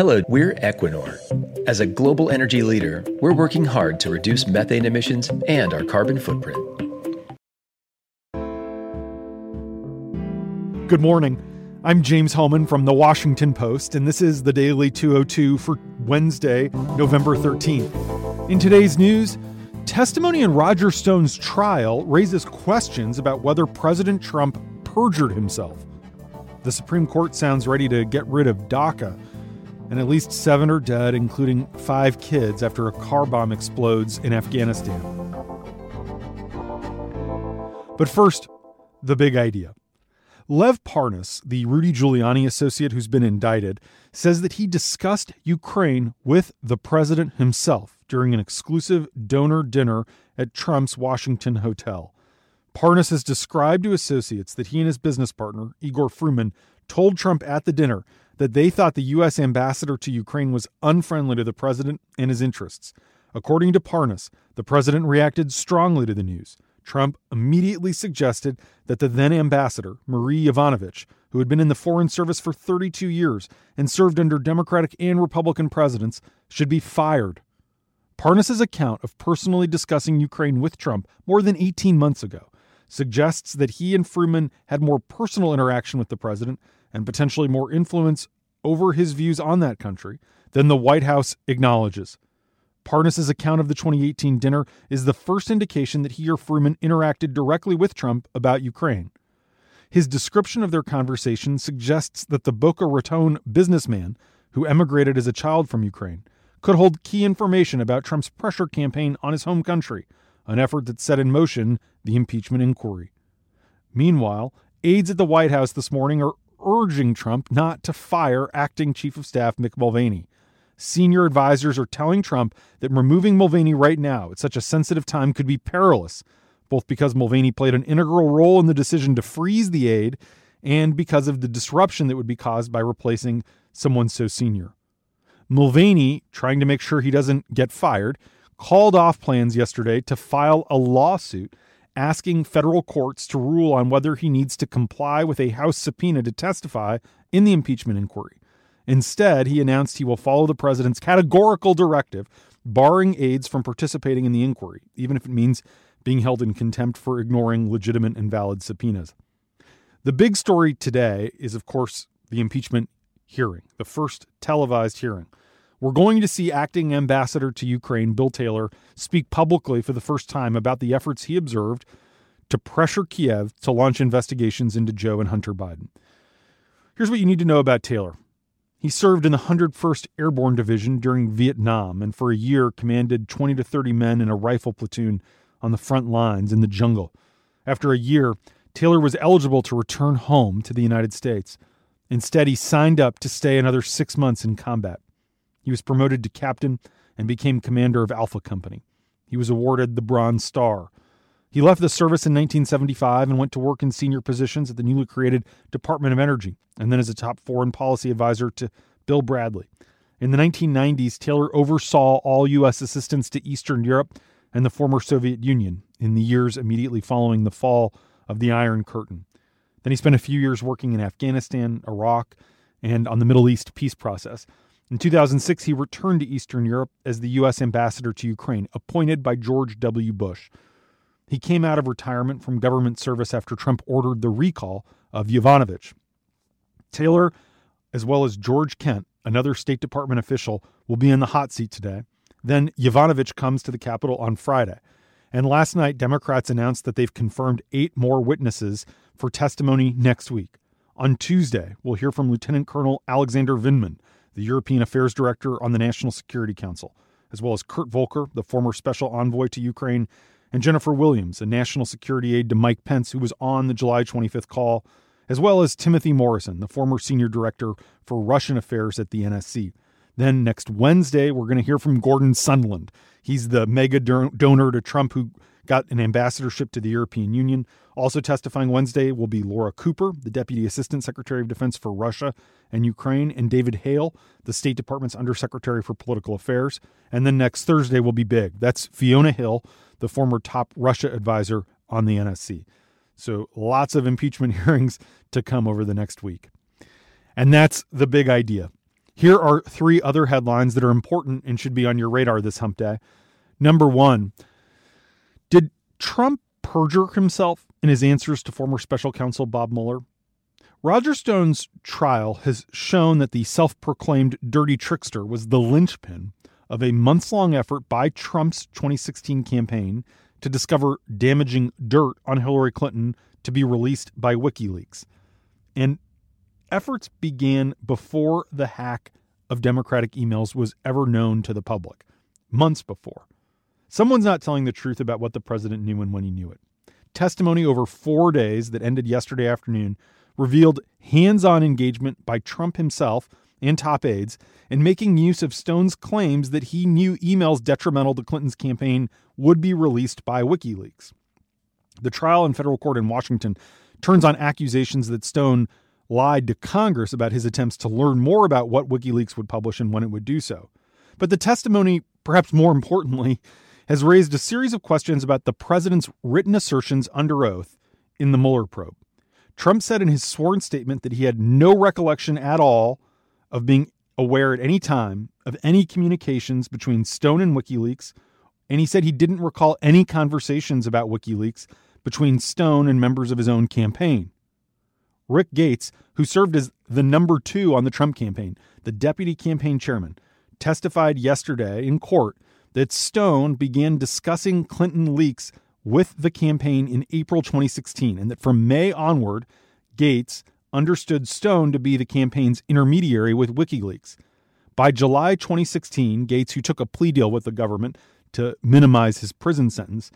Hello, we're Equinor. As a global energy leader, we're working hard to reduce methane emissions and our carbon footprint. Good morning. I'm James Hohmann from The Washington Post, and this is the Daily 202 for Wednesday, November 13th. In today's news, testimony in Roger Stone's trial raises questions about whether President Trump perjured himself. The Supreme Court sounds ready to get rid of DACA, and at least seven are dead, including five kids, after a car bomb explodes in Afghanistan. But first, the big idea. Lev Parnas, the Rudy Giuliani associate who's been indicted, says that he discussed Ukraine with the president himself during an exclusive donor dinner at Trump's Washington hotel. Parnas has described to associates that he and his business partner, Igor Fruman, told Trump at the dinner that they thought the U.S. ambassador to Ukraine was unfriendly to the president and his interests. According to Parnas, the president reacted strongly to the news. Trump immediately suggested that the then ambassador, Marie Yovanovitch, who had been in the Foreign Service for 32 years and served under Democratic and Republican presidents, should be fired. Parnas's account of personally discussing Ukraine with Trump more than 18 months ago suggests that he and Fruman had more personal interaction with the president and potentially more influence over his views on that country than the White House acknowledges. Parnas's account of the 2018 dinner is the first indication that he or Fruman interacted directly with Trump about Ukraine. His description of their conversation suggests that the Boca Raton businessman, who emigrated as a child from Ukraine, could hold key information about Trump's pressure campaign on his home country, an effort that set in motion the impeachment inquiry. Meanwhile, aides at the White House this morning are urging Trump not to fire acting Chief of Staff Mick Mulvaney senior advisors are telling Trump that removing Mulvaney right now at such a sensitive time could be perilous, both because Mulvaney played an integral role in the decision to freeze the aid and because of the disruption that would be caused by replacing someone so senior. Mulvaney, trying to make sure he doesn't get fired, called off plans yesterday to file a lawsuit asking federal courts to rule on whether he needs to comply with a House subpoena to testify in the impeachment inquiry. Instead, he announced he will follow the president's categorical directive, barring aides from participating in the inquiry, even if it means being held in contempt for ignoring legitimate and valid subpoenas. The big story today is, of course, the impeachment hearing, the first televised hearing. We're going to see acting ambassador to Ukraine, Bill Taylor, speak publicly for the first time about the efforts he observed to pressure Kiev to launch investigations into Joe and Hunter Biden. Here's what you need to know about Taylor. He served in the 101st Airborne Division during Vietnam and for a year commanded 20 to 30 men in a rifle platoon on the front lines in the jungle. After a year, Taylor was eligible to return home to the United States. Instead, he signed up to stay another six months in combat. He was promoted to captain and became commander of Alpha Company. He was awarded the Bronze Star. He left the service in 1975 and went to work in senior positions at the newly created Department of Energy, and then as a top foreign policy advisor to Bill Bradley. In the 1990s, Taylor oversaw all U.S. assistance to Eastern Europe and the former Soviet Union in the years immediately following the fall of the Iron Curtain. Then he spent a few years working in Afghanistan, Iraq, and on the Middle East peace process. In 2006, he returned to Eastern Europe as the U.S. ambassador to Ukraine, appointed by George W. Bush. He came out of retirement from government service after Trump ordered the recall of Yovanovitch. Taylor, as well as George Kent, another State Department official, will be in the hot seat today. Then Yovanovitch comes to the Capitol on Friday. And last night, Democrats announced that they've confirmed eight more witnesses for testimony next week. On Tuesday, we'll hear from Lieutenant Colonel Alexander Vindman, the European Affairs Director on the National Security Council, as well as Kurt Volker, the former special envoy to Ukraine, and Jennifer Williams, a national security aide to Mike Pence, who was on the July 25th call, as well as Timothy Morrison, the former senior director for Russian affairs at the NSC. Then next Wednesday, we're going to hear from Gordon Sondland. He's the mega donor to Trump who got an ambassadorship to the European Union. Also testifying Wednesday will be Laura Cooper, the Deputy Assistant Secretary of Defense for Russia and Ukraine, and David Hale, the State Department's Undersecretary for Political Affairs. And then next Thursday will be big. That's Fiona Hill, the former top Russia advisor on the NSC. So lots of impeachment hearings to come over the next week. And that's the big idea. Here are three other headlines that are important and should be on your radar this hump day. Number one Trump perjure himself in his answers to former special counsel Bob Mueller? Roger Stone's trial has shown that the self proclaimed dirty trickster was the linchpin of a months long effort by Trump's 2016 campaign to discover damaging dirt on Hillary Clinton to be released by WikiLeaks. And efforts began before the hack of Democratic emails was ever known to the public, months before. Someone's not telling the truth about what the president knew and when he knew it. Testimony over four days that ended yesterday afternoon revealed hands on engagement by Trump himself and top aides in making use of Stone's claims that he knew emails detrimental to Clinton's campaign would be released by WikiLeaks. The trial in federal court in Washington turns on accusations that Stone lied to Congress about his attempts to learn more about what WikiLeaks would publish and when it would do so. But the testimony, perhaps more importantly, has raised a series of questions about the president's written assertions under oath in the Mueller probe. Trump said in his sworn statement that he had no recollection at all of being aware at any time of any communications between Stone and WikiLeaks, and he said he didn't recall any conversations about WikiLeaks between Stone and members of his own campaign. Rick Gates, who served as the number two on the Trump campaign, the deputy campaign chairman, testified yesterday in court that Stone began discussing Clinton leaks with the campaign in April 2016, and that from May onward, Gates understood Stone to be the campaign's intermediary with WikiLeaks. By July 2016, Gates, who took a plea deal with the government to minimize his prison sentence,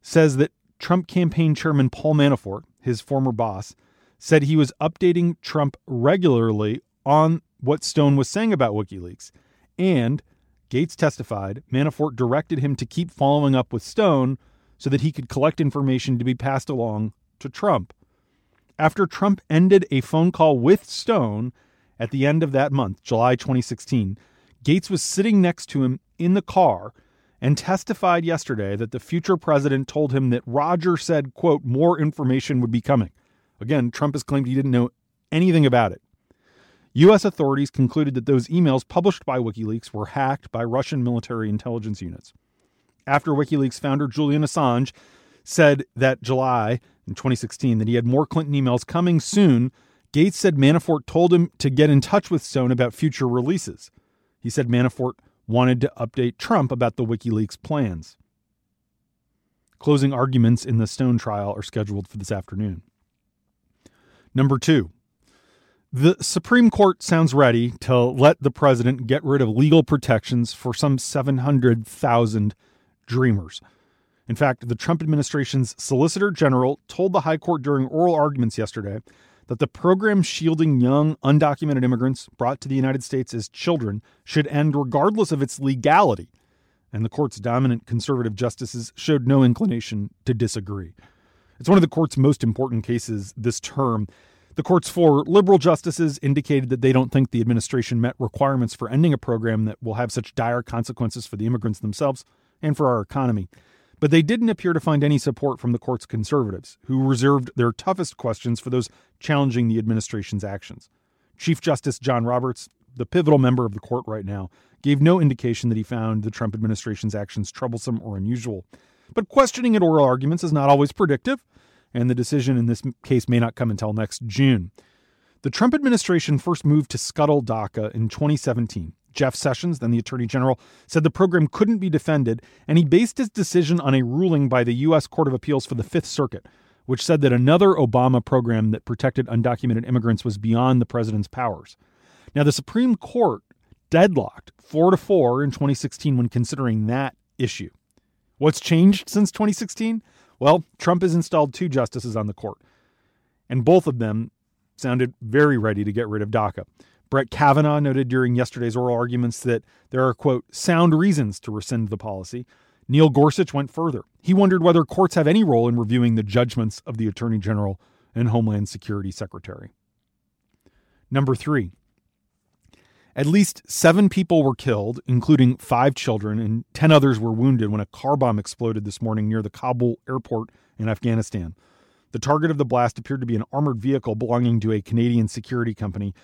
says that Trump campaign chairman Paul Manafort, his former boss, said he was updating Trump regularly on what Stone was saying about WikiLeaks. And Gates testified Manafort directed him to keep following up with Stone so that he could collect information to be passed along to Trump. After Trump ended a phone call with Stone at the end of that month, July 2016, Gates was sitting next to him in the car and testified yesterday that the future president told him that Roger said, quote, more information would be coming. Again, Trump has claimed he didn't know anything about it. U.S. authorities concluded that those emails published by WikiLeaks were hacked by Russian military intelligence units. After WikiLeaks founder Julian Assange said that July in 2016 that he had more Clinton emails coming soon, Gates said Manafort told him to get in touch with Stone about future releases. He said Manafort wanted to update Trump about the WikiLeaks plans. Closing arguments in the Stone trial are scheduled for this afternoon. Number two, the Supreme Court sounds ready to let the president get rid of legal protections for some 700,000 dreamers. In fact, the Trump administration's Solicitor General told the High Court during oral arguments yesterday that the program shielding young, undocumented immigrants brought to the United States as children should end regardless of its legality. And the court's dominant conservative justices showed no inclination to disagree. It's one of the court's most important cases this term. The court's four liberal justices indicated that they don't think the administration met requirements for ending a program that will have such dire consequences for the immigrants themselves and for our economy. But they didn't appear to find any support from the court's conservatives, who reserved their toughest questions for those challenging the administration's actions. Chief Justice John Roberts, the pivotal member of the court right now, gave no indication that he found the Trump administration's actions troublesome or unusual. But questioning at oral arguments is not always predictive, and the decision in this case may not come until next June. The Trump administration first moved to scuttle DACA in 2017. Jeff Sessions, then the Attorney General, said the program couldn't be defended, and he based his decision on a ruling by the U.S. Court of Appeals for the Fifth Circuit, which said that another Obama program that protected undocumented immigrants was beyond the president's powers. Now, the Supreme Court deadlocked 4 to 4 in 2016 when considering that issue. What's changed since 2016? Well, Trump has installed two justices on the court, and both of them sounded very ready to get rid of DACA. Brett Kavanaugh noted during yesterday's oral arguments that there are, quote, sound reasons to rescind the policy. Neil Gorsuch went further. He wondered whether courts have any role in reviewing the judgments of the Attorney General and Homeland Security Secretary. Number three, at least seven people were killed, including five children, and 10 others were wounded when a car bomb exploded this morning near the Kabul airport in Afghanistan. The target of the blast appeared to be an armored vehicle belonging to a Canadian security company,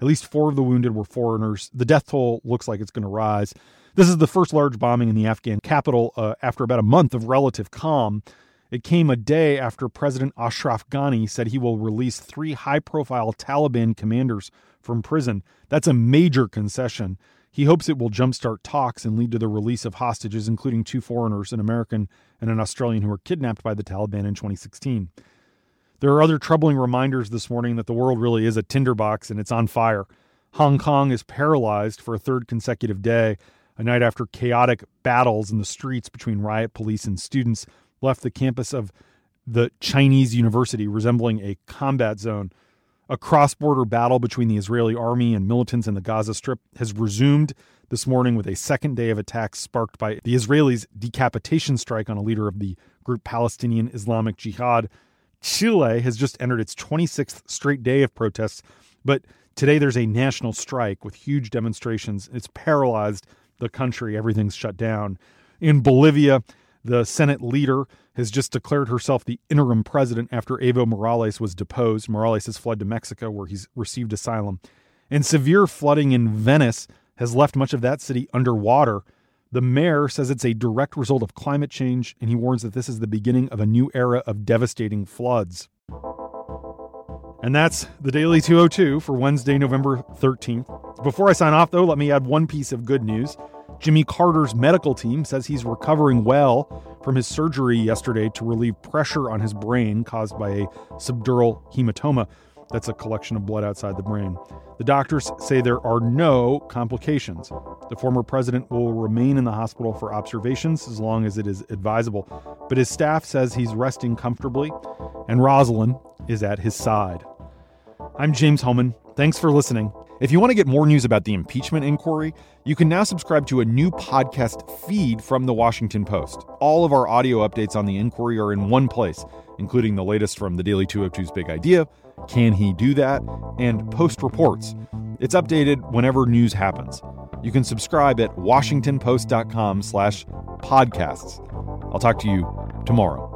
At least four of the wounded were foreigners. The death toll looks like it's going to rise. This is the first large bombing in the Afghan capital uh, after about a month of relative calm. It came a day after President Ashraf Ghani said he will release three high profile Taliban commanders from prison. That's a major concession. He hopes it will jumpstart talks and lead to the release of hostages, including two foreigners, an American and an Australian, who were kidnapped by the Taliban in 2016. There are other troubling reminders this morning that the world really is a tinderbox and it's on fire. Hong Kong is paralyzed for a third consecutive day, a night after chaotic battles in the streets between riot police and students left the campus of the Chinese university resembling a combat zone. A cross border battle between the Israeli army and militants in the Gaza Strip has resumed this morning with a second day of attacks sparked by the Israelis' decapitation strike on a leader of the group Palestinian Islamic Jihad. Chile has just entered its 26th straight day of protests, but today there's a national strike with huge demonstrations. It's paralyzed the country, everything's shut down. In Bolivia, the Senate leader has just declared herself the interim president after Evo Morales was deposed. Morales has fled to Mexico, where he's received asylum. And severe flooding in Venice has left much of that city underwater. The mayor says it's a direct result of climate change, and he warns that this is the beginning of a new era of devastating floods. And that's the Daily 202 for Wednesday, November 13th. Before I sign off, though, let me add one piece of good news. Jimmy Carter's medical team says he's recovering well from his surgery yesterday to relieve pressure on his brain caused by a subdural hematoma. That's a collection of blood outside the brain. The doctors say there are no complications. The former president will remain in the hospital for observations as long as it is advisable, but his staff says he's resting comfortably, and Rosalynn is at his side. I'm James Hohmann. Thanks for listening. If you want to get more news about the impeachment inquiry, you can now subscribe to a new podcast feed from the Washington Post. All of our audio updates on the inquiry are in one place, including the latest from the Daily 202's Big Idea, Can He Do That, and Post Reports. It's updated whenever news happens. You can subscribe at washingtonpost.com slash podcasts. I'll talk to you tomorrow.